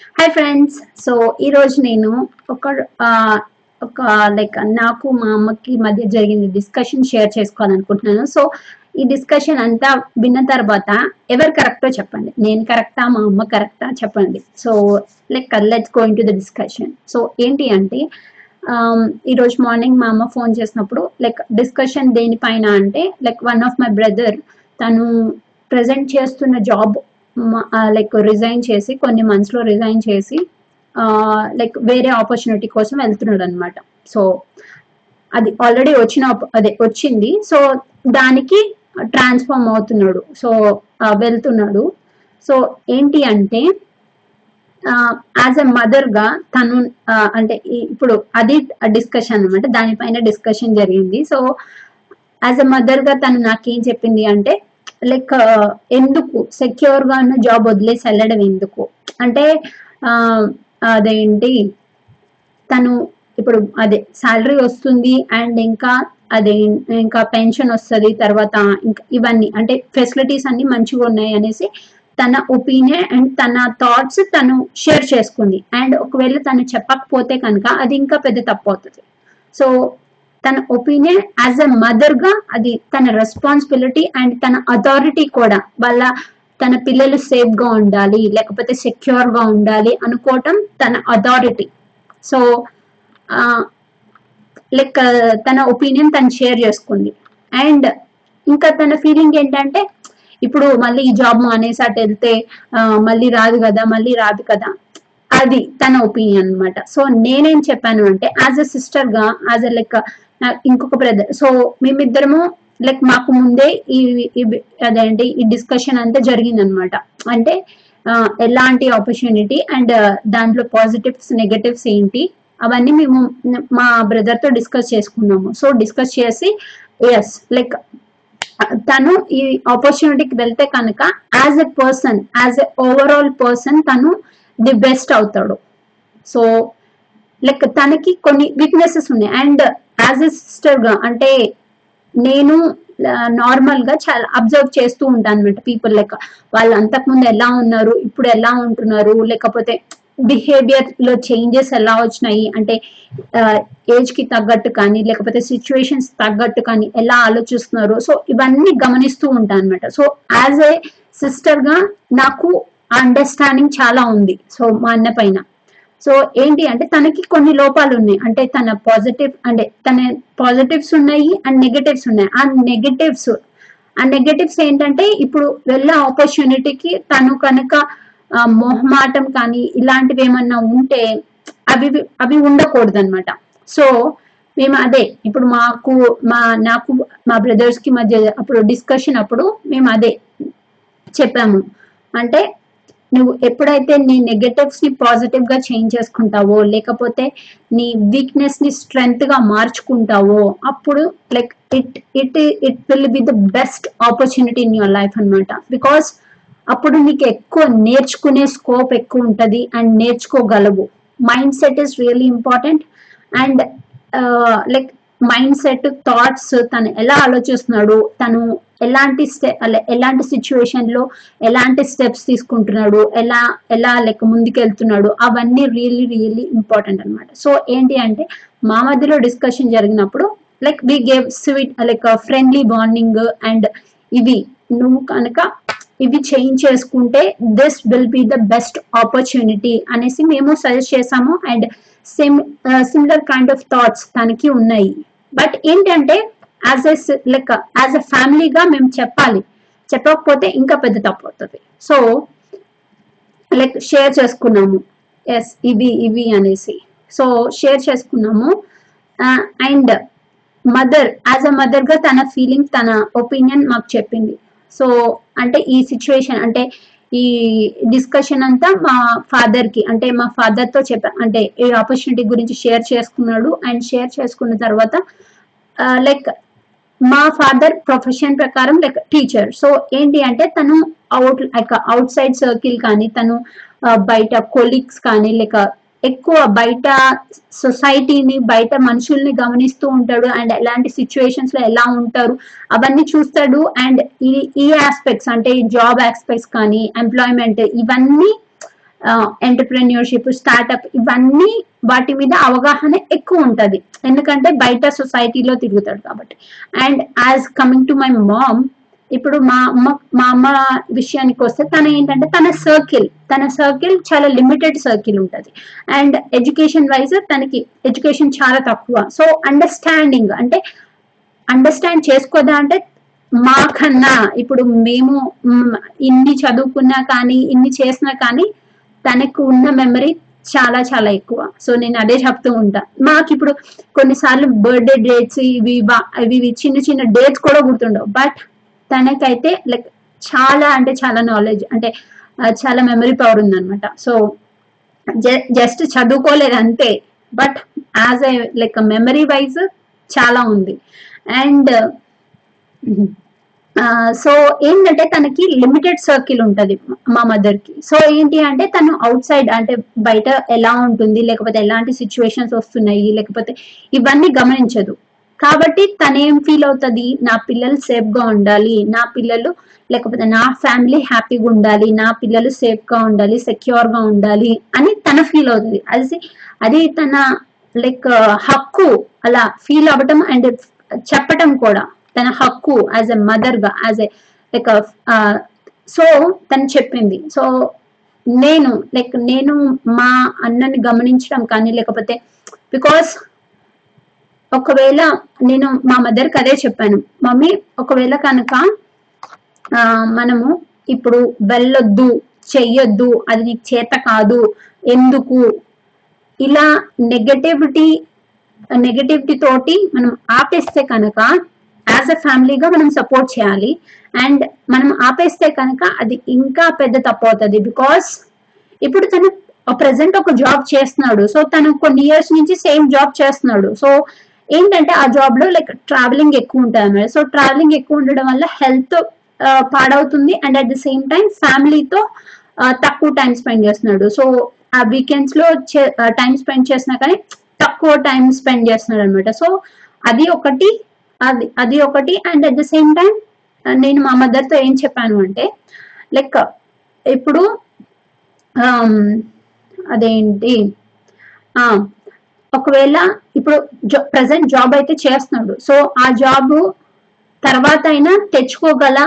Hi friends so ఈరోజు నేను ఒక ఒక లైక్ నాకు మా అమ్మకి మధ్య జరిగిన డిస్కషన్ షేర్ చేసుకోవాలనుకుంటున్నాను. సో ఈ డిస్కషన్ అంతా విన్న తర్వాత ఎవరు కరెక్టో చెప్పండి. నేను కరెక్టా మా అమ్మ కరెక్టా చెప్పండి. So like let's going to the discussion so ఏంటి అంటే ఈరోజు ఈ రోజు మార్నింగ్ మా అమ్మ ఫోన్ చేసినప్పుడు లైక్ డిస్కషన్ దేనిపైన అంటే like one of my brother తను ప్రజెంట్ చేస్తున్న జాబ్ లైక్ రిజైన్ చేసి కొన్ని మంత్స్లో రిజైన్ చేసి లైక్ వేరే ఆపర్చునిటీ కోసం వెళ్తున్నాడు అనమాట సో అది ఆల్రెడీ వచ్చిన అదే వచ్చింది. సో దానికి ట్రాన్స్ఫార్మ్ అవుతున్నాడు. సో వెళ్తున్నాడు. సో ఏంటి అంటే యాజ్ ఎ మదర్గా తను అంటే ఇప్పుడు అది డిస్కషన్ అన్నమాట. దానిపైన డిస్కషన్ జరిగింది. సో యాజ్ ఎ మదర్గా తను నాకేం చెప్పింది అంటే లైక్ ఎందుకు సెక్యూర్గా ఉన్న జాబ్ వదిలేసి వెళ్ళడం ఎందుకు? అంటే ఆ, అదేంటి? తను ఇప్పుడు అదే శాలరీ వస్తుంది అండ్ ఇంకా అదే ఇంకా పెన్షన్ వస్తుంది తర్వాత ఇంకా ఇవన్నీ అంటే ఫెసిలిటీస్ అన్ని మంచిగా ఉన్నాయి అనేసి తన ఒపీనియన్ అండ్ తన థాట్స్ తను షేర్ చేసుకుంది. అండ్ ఒకవేళ తను చెప్పకపోతే కనుక అది ఇంకా పెద్ద తప్పు అవుతుంది. సో తన ఒపీనియన్ యాజ్ ఎ మదర్గా అది తన రెస్పాన్సిబిలిటీ అండ్ తన అథారిటీ కూడా వాళ్ళ తన పిల్లలు సేఫ్గా ఉండాలి లేకపోతే సెక్యూర్గా ఉండాలి అనుకోవటం తన అథారిటీ సో లైక్ తన ఒపీనియన్ తను షేర్ చేసుకుంది. అండ్ ఇంకా తన ఫీలింగ్ ఏంటంటే ఇప్పుడు మళ్ళీ ఈ జాబ్ మానేసి అటు వెళ్తే మళ్ళీ రాదు కదా మళ్ళీ రాదు కదా అది తన ఒపీనియన్ అన్నమాట. సో నేనేం చెప్పాను అంటే యాజ్ ఎ సిస్టర్గా యాజ్ ఎ లైక్ ఇంకొక బ్రదర్ సో మేమిద్దరము లైక్ మాకు ముందే ఈ అదేంటి ఈ డిస్కషన్ అంతా జరిగింది అనమాట అంటే ఎలాంటి ఆపర్చునిటీ అండ్ uh, దాంట్లో పాజిటివ్స్ నెగటివ్స్ ఏంటి అవన్నీ మేము మా బ్రదర్తో డిస్కస్ చేసుకున్నాము. సో డిస్కస్ చేసి ఎస్ లైక్ తను ఈ ఆపర్చునిటీకి వెళ్తే కనుక as a person as a overall person తను ది బెస్ట్ అవుతాడు. సో లైక్ తనకి కొన్ని వీక్నెసెస్ ఉన్నాయి. అండ్ యాజ్ ఎ సిస్టర్గా అంటే నేను నార్మల్గా చాలా అబ్జర్వ్ చేస్తూ ఉంటాను అనమాట పీపుల్ లెక్క. వాళ్ళు అంతకుముందు ఎలా ఉన్నారు ఇప్పుడు ఎలా ఉంటున్నారు లేకపోతే బిహేవియర్లో చేంజెస్ ఎలా వచ్చినాయి అంటే ఏజ్కి తగ్గట్టు కానీ లేకపోతే సిచ్యువేషన్స్ తగ్గట్టు కానీ ఎలా ఆలోచిస్తున్నారు. సో ఇవన్నీ గమనిస్తూ ఉంటాను అనమాట సో యాజ్ ఏ సిస్టర్గా నాకు అండర్స్టాండింగ్ చాలా ఉంది. సో మా అన్న పైన సో ఏంటి అంటే తనకి కొన్ని లోపాలు ఉన్నాయి. అంటే తన పాజిటివ్ అంటే తన పాజిటివ్స్ ఉన్నాయి అండ్ నెగటివ్స్ ఉన్నాయి. ఆ నెగటివ్స్ ఆ నెగటివ్స్ ఏంటంటే ఇప్పుడు వెళ్ళే ఆపర్చునిటీకి తను కనుక మొహమాటం కానీ ఇలాంటివి ఏమన్నా ఉంటే అవి అవి ఉండకూడదు అనమాట సో మేము అదే ఇప్పుడు మాకు మా నాకు మా బ్రదర్స్కి మధ్య అప్పుడు డిస్కషన్ అప్పుడు మేము అదే చెప్పాము. అంటే నువ్వు ఎప్పుడైతే నీ నెగటివ్స్ని పాజిటివ్గా చేంజ్ చేసుకుంటావో లేకపోతే నీ వీక్నెస్ని స్ట్రెంగ్త్గా మార్చుకుంటావో అప్పుడు like it it it will be the best opportunity in your life అన్నమాట. బికాస్ అప్పుడు నీకు ఎక్కువ నేర్చుకునే స్కోప్ ఎక్కువ ఉంటుంది and నేర్చుకోగలవు. Mindset is really important and like mindset thoughts తను ఎలా ఆలోచిస్తున్నాడు తను ఎలాంటి స్టె ఎలాంటి సిచ్యువేషన్లో ఎలాంటి స్టెప్స్ తీసుకుంటున్నాడు ఎలా ఎలా లైక్ ముందుకెళ్తున్నాడు అవన్నీ రియల్లీ రియల్లీ ఇంపార్టెంట్ అనమాట సో ఏంటి అంటే మా మధ్యలో డిస్కషన్ జరిగినప్పుడు like we gave sweet like friendly bonding and ఇవి నువ్వు కనుక ఇవి చేంజ్ చేసుకుంటే this will be the best opportunity అనేసి మేము సజెస్ట్ చేసాము. And sim similar kind of thoughts తనకి ఉన్నాయి. బట్ ఏంటంటే as a like as a ఫ్యామిలీగా మేము చెప్పాలి. చెప్పకపోతే ఇంకా పెద్ద తప్పు అవుతుంది. సో లైక్ షేర్ చేసుకున్నాము. ఎస్ ఇవి ఇవి అనేసి. సో షేర్ చేసుకున్నాము. అండ్ మదర్ యాజ్ అ మదర్గా తన ఫీలింగ్ తన ఒపీనియన్ మాకు చెప్పింది. సో అంటే ఈ సిచ్యువేషన్ అంటే ఈ డిస్కషన్ అంతా మా ఫాదర్కి అంటే మా ఫాదర్తో చెప్పా అంటే ఈ ఆపర్చునిటీ గురించి షేర్ చేసుకున్నాడు. అండ్ షేర్ చేసుకున్న తర్వాత uh, లైక్ మా ఫాదర్ ప్రొఫెషన్ ప్రకారం లైక్ టీచర్ సో ఏంటి అంటే తను out like outside circle కానీ తను uh, బయట కొలీగ్స్ కానీ లైక్ ఎక్కువ బయట సొసైటీని బయట మనుషుల్ని గమనిస్తూ ఉంటాడు. అండ్ ఎలాంటి సిచ్యువేషన్స్లో ఎలా ఉంటారు అవన్నీ చూస్తాడు. అండ్ ఈ ఈ ఆస్పెక్ట్స్ అంటే జాబ్ ఆస్పెక్ట్స్ కానీ ఎంప్లాయ్మెంట్ ఇవన్నీ ఎంటర్ప్రెన్యూర్షిప్ స్టార్ట్అప్ ఇవన్నీ వాటి మీద అవగాహన ఎక్కువ ఉంటుంది. ఎందుకంటే బయట సొసైటీలో తిరుగుతాడు కాబట్టి. And as coming to my mom ఇప్పుడు మా అమ్మ మా అమ్మ విషయానికి వస్తే తన ఏంటంటే తన సర్కిల్ తన సర్కిల్ చాలా లిమిటెడ్ సర్కిల్ ఉంటుంది. అండ్ ఎడ్యుకేషన్ వైజ్ తనకి ఎడ్యుకేషన్ చాలా తక్కువ. సో అండర్స్టాండింగ్ అంటే అండర్స్టాండ్ చేసుకోదా అంటే మాకన్నా. ఇప్పుడు మేము ఇన్ని చదువుకున్నా కానీ ఇన్ని చేసినా కానీ తనకు ఉన్న మెమరీ చాలా చాలా ఎక్కువ. సో నేను అదే చెప్తూ ఉంటా. మాకు ఇప్పుడు కొన్నిసార్లు బర్త్డే డేట్స్ ఇవి ఇవి ఇవి చిన్న చిన్న డేట్స్ కూడా గుర్తుండవు. బట్ తనకైతే లైక్ చాలా అంటే చాలా నాలెడ్జ్ అంటే చాలా మెమరీ పవర్ ఉందన్నమాట. సో జస్ట్ చదువుకోలేదు అంతే. But as a like memory wise చాలా ఉంది. అండ్ సో ఏంటంటే తనకి లిమిటెడ్ సర్కిల్ ఉంటది మా మదర్కి సో ఏంటి అంటే తను అవుట్ సైడ్ అంటే బయట ఎలా ఉంటుంది లేకపోతే ఎలాంటి సిచ్యువేషన్స్ వస్తున్నాయి లేకపోతే ఇవన్నీ గమనించదు. కాబట్టి తనేం ఫీల్ అవుతుంది? నా పిల్లలు సేఫ్గా ఉండాలి నా పిల్లలు లేకపోతే నా ఫ్యామిలీ హ్యాపీగా ఉండాలి నా పిల్లలు సేఫ్గా ఉండాలి సెక్యూర్గా ఉండాలి అని తన ఫీల్ అవుతుంది. అది అది తన లైక్ హక్కు అలా ఫీల్ అవ్వటం అండ్ చెప్పటం కూడా. తన హక్కు యాజ్ ఎ మదర్గా యాజ్ ఎ లైక్ సో తను చెప్పింది. సో నేను లైక్ నేను మా అన్నని గమనించడం కానీ లేకపోతే బికాస్ ఒకవేళ నేను మా మదర్కి అదే చెప్పాను. మమ్మీ ఒకవేళ కనుక ఆ, మనము ఇప్పుడు వెళ్ళొద్దు చెయ్యొద్దు అది నీకు చేత కాదు ఎందుకు? ఇలా నెగటివిటీ నెగటివిటీ తోటి మనం ఆపేస్తే కనుక యాజ్ అ ఫ్యామిలీగా మనం సపోర్ట్ చేయాలి. అండ్ మనం ఆపేస్తే కనుక అది ఇంకా పెద్ద తప్పు అవుతుంది. బికాస్ ఇప్పుడు తను ప్రజెంట్ ఒక జాబ్ చేస్తున్నాడు. సో తను కొన్ని ఇయర్స్ నుంచి సేమ్ జాబ్ చేస్తున్నాడు. సో ఏంటంటే ఆ జాబ్లో లైక్ ట్రావెలింగ్ ఎక్కువ ఉంటుంది అన్నమాట. సో ట్రావెలింగ్ ఎక్కువ ఉండడం వల్ల హెల్త్ పాడవుతుంది. And at the same time ఫ్యామిలీతో తక్కువ టైం స్పెండ్ చేస్తున్నాడు. సో ఆ వీకెండ్స్లో టైం స్పెండ్ చేసినా కానీ తక్కువ టైం స్పెండ్ చేస్తున్నాడు అనమాట సో అది ఒకటి. అది అది ఒకటి. And at the same time నేను మా మదర్తో ఏం చెప్పాను అంటే లైక్ ఇప్పుడు um, అదేంటి ఆ ఒకవేళ ఇప్పుడు ప్రజెంట్ జాబ్ అయితే చేస్తున్నాడు. సో ఆ జాబ్ తర్వాత అయినా తెచ్చుకోగల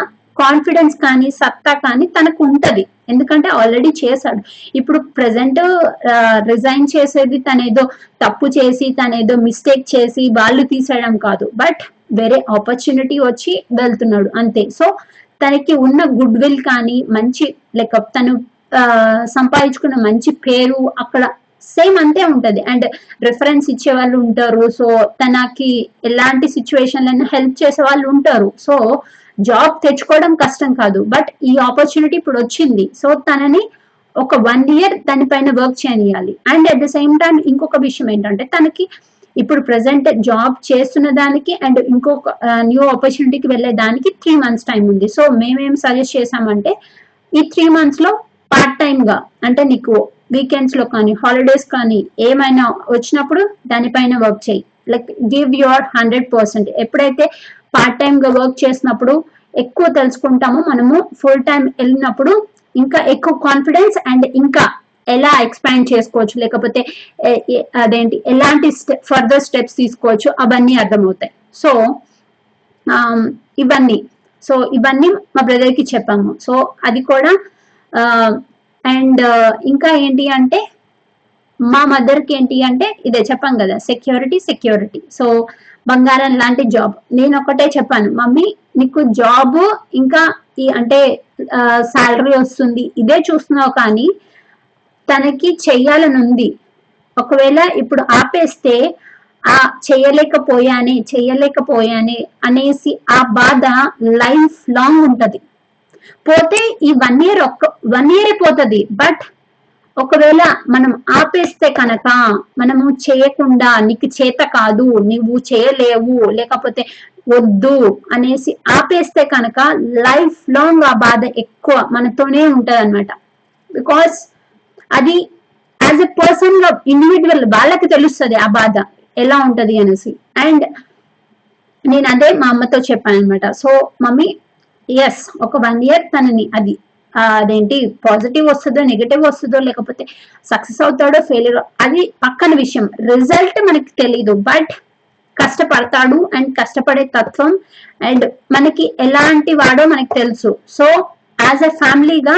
కాన్ఫిడెన్స్ కానీ సత్తా కానీ తనకు ఉంటది ఎందుకంటే ఆల్రెడీ చేశాడు. ఇప్పుడు ప్రజెంట్ రిజైన్ uh, చేసేది తనేదో తప్పు చేసి తనేదో మిస్టేక్ చేసి వాళ్ళు తీసేయడం కాదు. బట్ వేరే ఆపర్చునిటీ వచ్చి వెళ్తున్నాడు అంతే. సో తనకి ఉన్న గుడ్ విల్ కానీ మంచి లైక్ తను సంపాదించుకున్న మంచి పేరు అక్కడ సేమ్ అంతే ఉంటది. అండ్ రిఫరెన్స్ ఇచ్చే వాళ్ళు ఉంటారు. సో తనకి ఎలాంటి సిచ్యువేషన్ అయినా హెల్ప్ చేసే వాళ్ళు ఉంటారు. సో జాబ్ తెచ్చుకోవడం కష్టం కాదు. బట్ ఈ ఆపర్చునిటీ ఇప్పుడు వచ్చింది. సో తనని ఒక వన్ ఇయర్ దానిపైన work చేయనియాలి. And at the same time ఇంకొక విషయం ఏంటంటే తనకి ఇప్పుడు ప్రెసెంట్ జాబ్ చేస్తున్న దానికి అండ్ ఇంకొక న్యూ ఆపర్చునిటీకి వెళ్ళే దానికి త్రీ మంత్స్ టైం ఉంది. సో మేమేం సజెస్ట్ చేసామంటే ఈ త్రీ మంత్స్లో పార్ట్ టైం గా అంటే నీకు వీకెండ్స్లో కానీ హాలిడేస్ కానీ ఏమైనా వచ్చినప్పుడు దానిపైన వర్క్ చేయి. Like give your hundred percent ఎప్పుడైతే పార్ట్ టైం గా వర్క్ చేసినప్పుడు ఎక్కువ తెలుసుకుంటామో మనము ఫుల్ టైం వెళ్ళినప్పుడు ఇంకా ఎక్కువ కాన్ఫిడెన్స్ అండ్ ఇంకా ఎలా ఎక్స్పాండ్ చేసుకోవచ్చు? లేకపోతే అదేంటి ఎలాంటి ఫర్దర్ స్టెప్స్ తీసుకోవచ్చు? అవన్నీ అర్థమవుతాయి. సో um, ఇవన్నీ. సో ఇవన్నీ మా బ్రదర్కి చెప్పాము. సో అది కూడా uh, అండ్ uh, ఇంకా ఏంటి అంటే మా మదర్కి ఏంటి అంటే ఇదే చెప్పాం కదా సెక్యూరిటీ సెక్యూరిటీ సో బంగారం లాంటి జాబ్ నేను ఒకటే చెప్పాను. మమ్మీ నీకు జాబ్ ఇంకా ఈ అంటే uh, శాలరీ వస్తుంది. ఇదే చూస్తున్నావు కానీ తనకి చెయ్యాలనుంది. ఒకవేళ ఇప్పుడు ఆపేస్తే ఆ చేయలేకపోయానే చేయలేకపోయానే అనేసి ఆ బాధ లైఫ్ లాంగ్ ఉంటది. పోతే ఈ వన్ ఇయర్ ఒక్క వన్ ఇయరే పోతుంది. బట్ ఒకవేళ మనం ఆపేస్తే కనుక మనము చేయకుండా నీకు చేత కాదు నువ్వు చేయలేవు లేకపోతే వద్దు అనేసి ఆపేస్తే కనుక లైఫ్ లాంగ్ ఆ బాధ ఎక్కువ మనతోనే ఉంటది అనమాట బికాస్ అది యాజ్ ఎ పర్సన్లో ఇండివిజువల్ వాళ్ళకి తెలుస్తుంది ఆ బాధ ఎలా ఉంటది అనేసి. అండ్ నేను అదే మా అమ్మతో చెప్పాను అనమాట సో మమ్మీ ఎస్ ఒక వన్ ఇయర్ తనని అది అదేంటి పాజిటివ్ వస్తుందో నెగిటివ్ వస్తుందో లేకపోతే సక్సెస్ అవుతాడో ఫెయిల్యూర్ అది పక్కన విషయం. రిజల్ట్ మనకి తెలీదు బట్ కష్టపడతాడు అండ్ కష్టపడే తత్వం. అండ్ మనకి ఎలాంటి వాడో మనకి తెలుసు. సో యాజ్ ఎ ఫ్యామిలీగా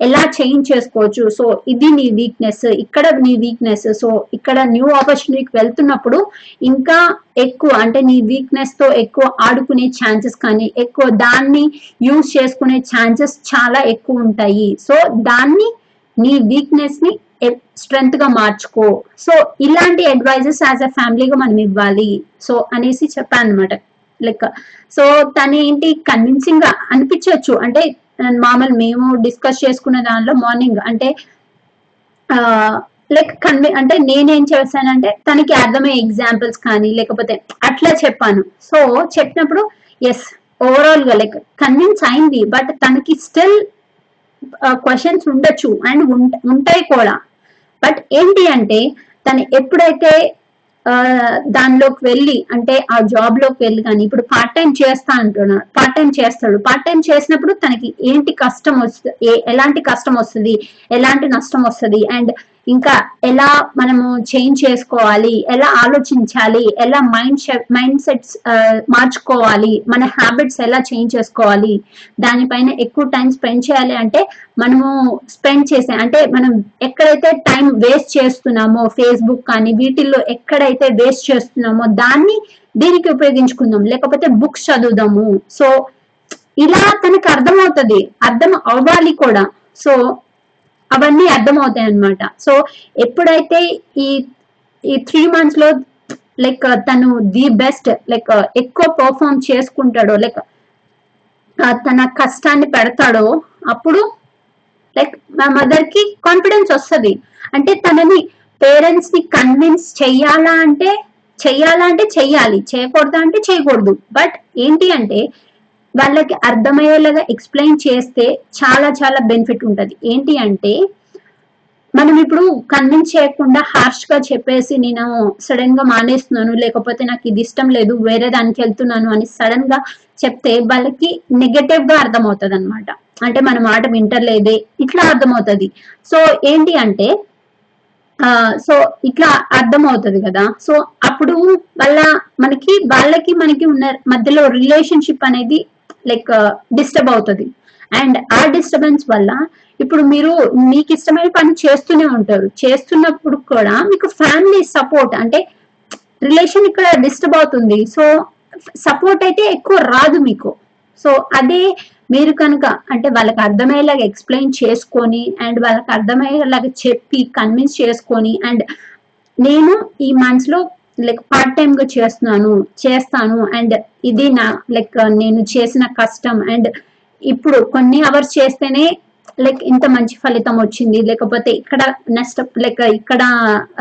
ఎలా చేంజ్ చేసుకోవచ్చు? సో ఇది నీ వీక్నెస్ ఇక్కడ నీ వీక్నెస్ సో ఇక్కడ న్యూ ఆపర్చునిటీకి వెళ్తున్నప్పుడు ఇంకా ఎక్కువ అంటే నీ వీక్నెస్తో ఎక్కువ ఆడుకునే ఛాన్సెస్ కానీ ఎక్కువ దాన్ని యూజ్ చేసుకునే ఛాన్సెస్ చాలా ఎక్కువ ఉంటాయి. సో దాన్ని నీ వీక్నెస్ని స్ట్రెంగ్త్గా మార్చుకో. సో ఇలాంటి అడ్వైజెస్ యాజ్ అ ఫ్యామిలీగా మనం ఇవ్వాలి. సో అనేసి చెప్పాను అనమాట లైక్ సో తను ఏంటి కన్విన్సింగ్గా అనిపించవచ్చు అంటే మామూలు మేము డిస్కస్ చేసుకున్న దానిలో మార్నింగ్ అంటే లైక్ కన్వి అంటే నేనేం చేశానంటే తనకి అర్థమయ్యే ఎగ్జాంపుల్స్ కానీ లేకపోతే అట్లా చెప్పాను. సో చెప్పినప్పుడు ఎస్ ఓవరాల్గా లైక్ కన్విన్స్ అయింది బట్ తనకి స్టిల్ క్వశ్చన్స్ ఉండొచ్చు అండ్ ఉంటాయి కూడా. బట్ ఏంటి అంటే తను ఎప్పుడైతే దానిలోకి వెళ్ళి అంటే ఆ జాబ్లోకి వెళ్ళి కానీ ఇప్పుడు పార్ట్ టైం చేస్తా అంటున్నాడు పార్ట్ టైం చేస్తాడు. పార్ట్ టైం చేసినప్పుడు తనకి ఏంటి కష్టం వస్తుంది ఎలాంటి కష్టం వస్తుంది ఎలాంటి నష్టం వస్తుంది అండ్ ఇంకా ఎలా మనము చేంజ్ చేసుకోవాలి ఎలా ఆలోచించాలి ఎలా మైండ్ మైండ్ సెట్స్ మార్చుకోవాలి మన హ్యాబిట్స్ ఎలా చేంజ్ చేసుకోవాలి దానిపైన ఎక్కువ టైం స్పెండ్ చేయాలి అంటే మనము స్పెండ్ చేసే అంటే మనం ఎక్కడైతే టైం వేస్ట్ చేస్తున్నామో ఫేస్బుక్ కానీ వీటిల్లో ఎక్కడైతే వేస్ట్ చేస్తున్నామో దాన్ని దీనికి ఉపయోగించుకుందాం లేకపోతే బుక్స్ చదువుదాము. సో ఇలా తనకు అర్థమవుతుంది అర్థం అవ్వాలి కూడా. సో అవన్నీ అర్థమవుతాయి అన్నమాట. సో ఎప్పుడైతే ఈ ఈ త్రీ మంత్స్లో లైక్ తను ది బెస్ట్ లైక్ ఎక్కువ పర్ఫామ్ చేసుకుంటాడో లైక్ తన కష్టాన్ని పెడతాడో అప్పుడు లైక్ మా మదర్కి కాన్ఫిడెన్స్ వస్తుంది. అంటే తనని పేరెంట్స్ని కన్విన్స్ చెయ్యాలా అంటే చెయ్యాలా అంటే చెయ్యాలి. చేయకూడదా అంటే చేయకూడదు. బట్ ఏంటి అంటే వాళ్ళకి అర్థమయ్యేలాగా ఎక్స్ప్లెయిన్ చేస్తే చాలా చాలా బెనిఫిట్ ఉంటుంది. ఏంటి అంటే మనం ఇప్పుడు కన్విన్స్ చేయకుండా హార్ష్గా చెప్పేసి నేను సడన్గా మానేస్తున్నాను లేకపోతే నాకు ఇది ఇష్టం లేదు వేరే దానికి వెళ్తున్నాను అని సడన్గా చెప్తే వాళ్ళకి నెగటివ్గా అర్థమవుతుంది అనమాట అంటే మన మాట వింటర్లేదే ఇట్లా అర్థమవుతుంది. సో ఏంటి అంటే ఆ సో ఇట్లా అర్థం అవుతుంది కదా. సో అప్పుడు వాళ్ళ మనకి వాళ్ళకి మనకి ఉన్న మధ్యలో రిలేషన్షిప్ అనేది లైక్ డిస్టర్బ్ అవుతుంది. అండ్ ఆ డిస్టర్బెన్స్ వల్ల ఇప్పుడు మీరు మీకు ఇష్టమైన పని చేస్తూనే ఉంటారు. చేస్తున్నప్పుడు కూడా మీకు ఫ్యామిలీ సపోర్ట్ అంటే రిలేషన్ ఇక్కడ డిస్టర్బ్ అవుతుంది. సో సపోర్ట్ అయితే ఎక్కువ రాదు మీకు. సో అదే మీరు కనుక అంటే వాళ్ళకి అర్థమయ్యేలాగా ఎక్స్ప్లెయిన్ చేసుకొని అండ్ వాళ్ళకి అర్థమయ్యేలాగా చెప్పి కన్విన్స్ చేసుకొని అండ్ నేను ఈ మంత్స్ లైక్ పార్ట్ టైం గా చేస్తున్నాను చేస్తాను అండ్ ఇది నా లైక్ uh, నేను చేసిన కష్టం అండ్ ఇప్పుడు కొన్ని అవర్స్ చేస్తేనే లైక్ ఇంత మంచి ఫలితం వచ్చింది. లేకపోతే ఇక్కడ నెక్స్ట్ లైక్ ఇక్కడ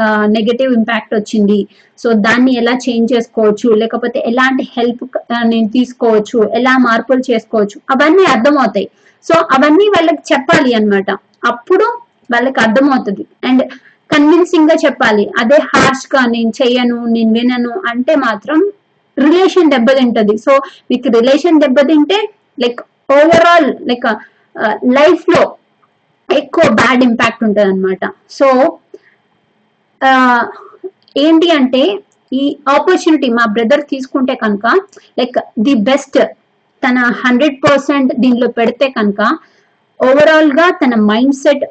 uh, నెగటివ్ ఇంపాక్ట్ వచ్చింది. సో దాన్ని ఎలా చేంజ్ చేసుకోవచ్చు? లేకపోతే ఎలాంటి హెల్ప్ uh, నేను తీసుకోవచ్చు? ఎలా మార్పులు చేసుకోవచ్చు? అవన్నీ అర్థమవుతాయి. సో అవన్నీ వాళ్ళకి చెప్పాలి అన్నమాట. అప్పుడు వాళ్ళకి అర్థమవుతుంది. అండ్ కన్విన్సింగ్గా చెప్పాలి. అదే హార్ష్గా నేను చెయ్యను నేను వినను అంటే మాత్రం రిలేషన్ దెబ్బతింటది. సో మీకు రిలేషన్ దెబ్బతింటే లైక్ ఓవరాల్ లైక్ లైఫ్లో ఎక్కువ బ్యాడ్ ఇంపాక్ట్ ఉంటుంది అనమాట సో ఏంటి అంటే ఈ ఆపర్చునిటీ మా బ్రదర్ తీసుకుంటే కనుక లైక్ ది బెస్ట్ తన హండ్రెడ్ పర్సెంట్ దీనిలో పెడితే కనుక ఓవరాల్గా తన మైండ్ సెట్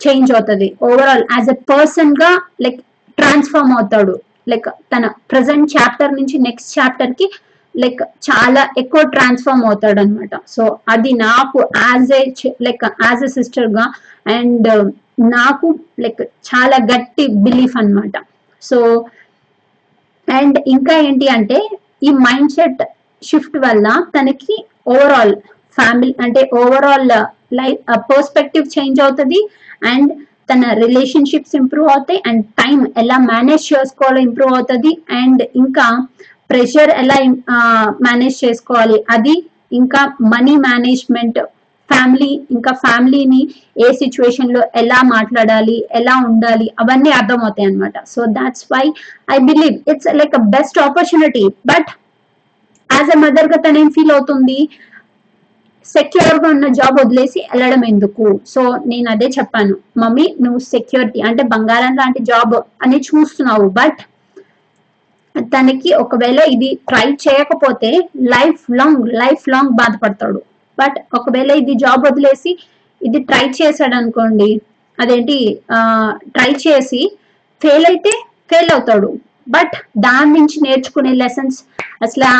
చేంజ్ అవుతుంది. ఓవరాల్ యాజ్ ఎ పర్సన్గా లైక్ ట్రాన్స్ఫార్మ్ అవుతాడు. లైక్ తన ప్రజెంట్ చాప్టర్ నుంచి నెక్స్ట్ చాప్టర్కి లైక్ చాలా ఎక్కువ ట్రాన్స్ఫార్మ్ అవుతాడు అనమాట సో అది నాకు as a like as a సిస్టర్గా and um, నాకు లైక్ చాలా గట్టి బిలీఫ్ అనమాట సో అండ్ ఇంకా ఏంటి అంటే ఈ మైండ్ సెట్ షిఫ్ట్ వల్ల తనకి ఓవరాల్ ఫ్యామిలీ అంటే ఓవరాల్ లైఫ్ పర్స్పెక్టివ్ చేంజ్ అవుతుంది అండ్ తన రిలేషన్షిప్స్ ఇంప్రూవ్ అవుతాయి అండ్ టైం ఎలా మేనేజ్ చేసుకోవాలో ఇంప్రూవ్ అవుతుంది అండ్ ఇంకా ప్రెషర్ ఎలా మేనేజ్ చేసుకోవాలి. అది ఇంకా మనీ మేనేజ్మెంట్ ఫ్యామిలీ ఇంకా ఫ్యామిలీని ఏ సిచ్యువేషన్లో ఎలా మాట్లాడాలి ఎలా ఉండాలి అవన్నీ అర్థమవుతాయి అనమాట so that's why I believe it's like a best opportunity but as a మదర్గా తను ఏం ఫీల్ అవుతుంది? సెక్యూర్గా ఉన్న జాబ్ వదిలేసి వెళ్ళడం ఎందుకు? సో నేను అదే చెప్పాను. మమ్మీ నువ్వు సెక్యూరిటీ అంటే బంగారం లాంటి జాబ్ అని చూస్తున్నావు బట్ తనకి ఒకవేళ ఇది ట్రై చేయకపోతే లైఫ్ లాంగ్ లైఫ్ లాంగ్ బాధపడతాడు. బట్ ఒకవేళ ఇది జాబ్ వదిలేసి ఇది ట్రై చేశాడు అనుకోండి అదేంటి ట్రై చేసి ఫెయిల్ అయితే ఫెయిల్ అవుతాడు. బట్ దాని నుంచి నేర్చుకునే లెసన్స్ అసలు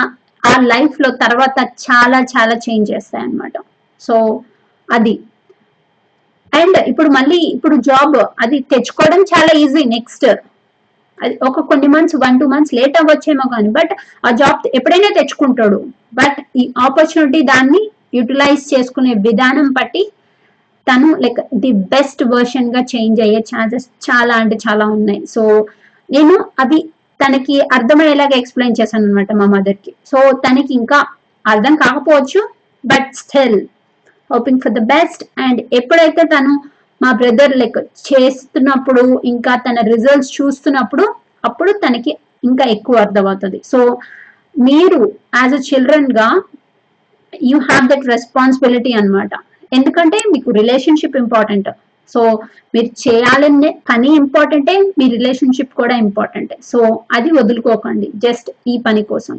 ఆ- లైఫ్లో లైఫ్లో తర్వాత చాలా చాలా చేంజ్ చేస్తాయి అన్నమాట సో అది. అండ్ ఇప్పుడు మళ్ళీ ఇప్పుడు జాబ్ అది తెచ్చుకోవడం చాలా ఈజీ నెక్స్ట్. అది ఒక కొన్ని months one two months late అవ్వచ్చేమో కానీ బట్ ఆ జాబ్ ఎప్పుడైనా తెచ్చుకుంటాడు. బట్ ఈ ఆపర్చునిటీ దాన్ని యూటిలైజ్ చేసుకునే విధానం బట్టి తను లైక్ ది బెస్ట్ వర్షన్గా చేంజ్ అయ్యే ఛాన్సెస్ చాలా అంటే చాలా ఉన్నాయి. సో నేను అది తనకి అర్థమయ్యేలాగా ఎక్స్ప్లెయిన్ చేశాను అనమాట మా మదర్కి. సో తనకి ఇంకా అర్థం కాకపోవచ్చు but still hoping for the best and ఎప్పుడైతే తను మా బ్రదర్ లైక్ చేస్తున్నప్పుడు ఇంకా తన రిజల్ట్స్ చూస్తున్నప్పుడు అప్పుడు తనకి ఇంకా ఎక్కువ అర్థమవుతుంది. సో మీరు యాజ్ అ చిల్డ్రన్గా యూ హ్యావ్ దట్ రెస్పాన్సిబిలిటీ అనమాట ఎందుకంటే మీకు రిలేషన్షిప్ ఇంపార్టెంట్ సో మీరు చేయాలనే పని ఇంపార్టెంటే మీ రిలేషన్షిప్ కూడా ఇంపార్టెంటే. సో అది వదులుకోకండి జస్ట్ ఈ పని కోసం.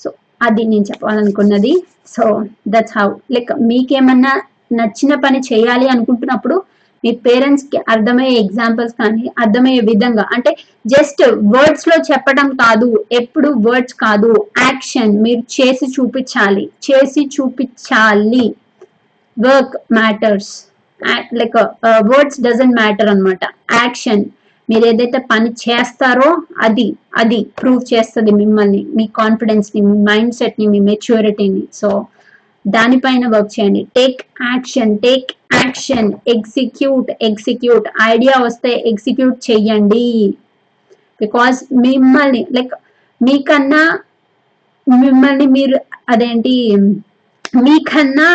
సో అది నేను చెప్పాలనుకున్నది. సో దట్స్ హౌ లైక్ మీకేమన్నా నచ్చిన పని చేయాలి అనుకుంటున్నప్పుడు మీ పేరెంట్స్కి అర్థమయ్యే ఎగ్జాంపుల్స్ కానీ అర్థమయ్యే విధంగా అంటే జస్ట్ వర్డ్స్లో చెప్పడం కాదు ఎప్పుడు వర్డ్స్ కాదు యాక్షన్ మీరు చేసి చూపించాలి చేసి చూపించాలి. Work matters like words doesn't matter అన్నమాట. యాక్షన్ మీరు ఏదైతే పని చేస్తారో అది అది ప్రూవ్ చేస్తుంది మిమ్మల్ని మీ కాన్ఫిడెన్స్ని మీ మైండ్ సెట్ని మీ మెచ్యూరిటీని సో దానిపైన వర్క్ చేయండి. Take action take action execute execute idea వస్తే ఎగ్జిక్యూట్ చెయ్యండి. బికాస్ మిమ్మల్ని లైక్ మీకన్నా మిమ్మల్ని మీరు అదేంటి మీకన్నా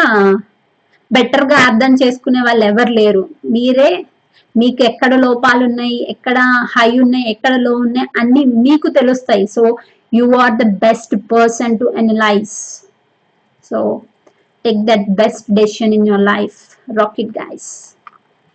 బెటర్గా అర్థం చేసుకునే వాళ్ళు ఎవరు లేరు. మీరే మీకు ఎక్కడ లోపాలు ఉన్నాయి ఎక్కడ హై ఉన్నాయి ఎక్కడ లో ఉన్నాయి అన్ని మీకు తెలుస్తాయి. So you are the best person to analyse so take that best decision in your life rocket guys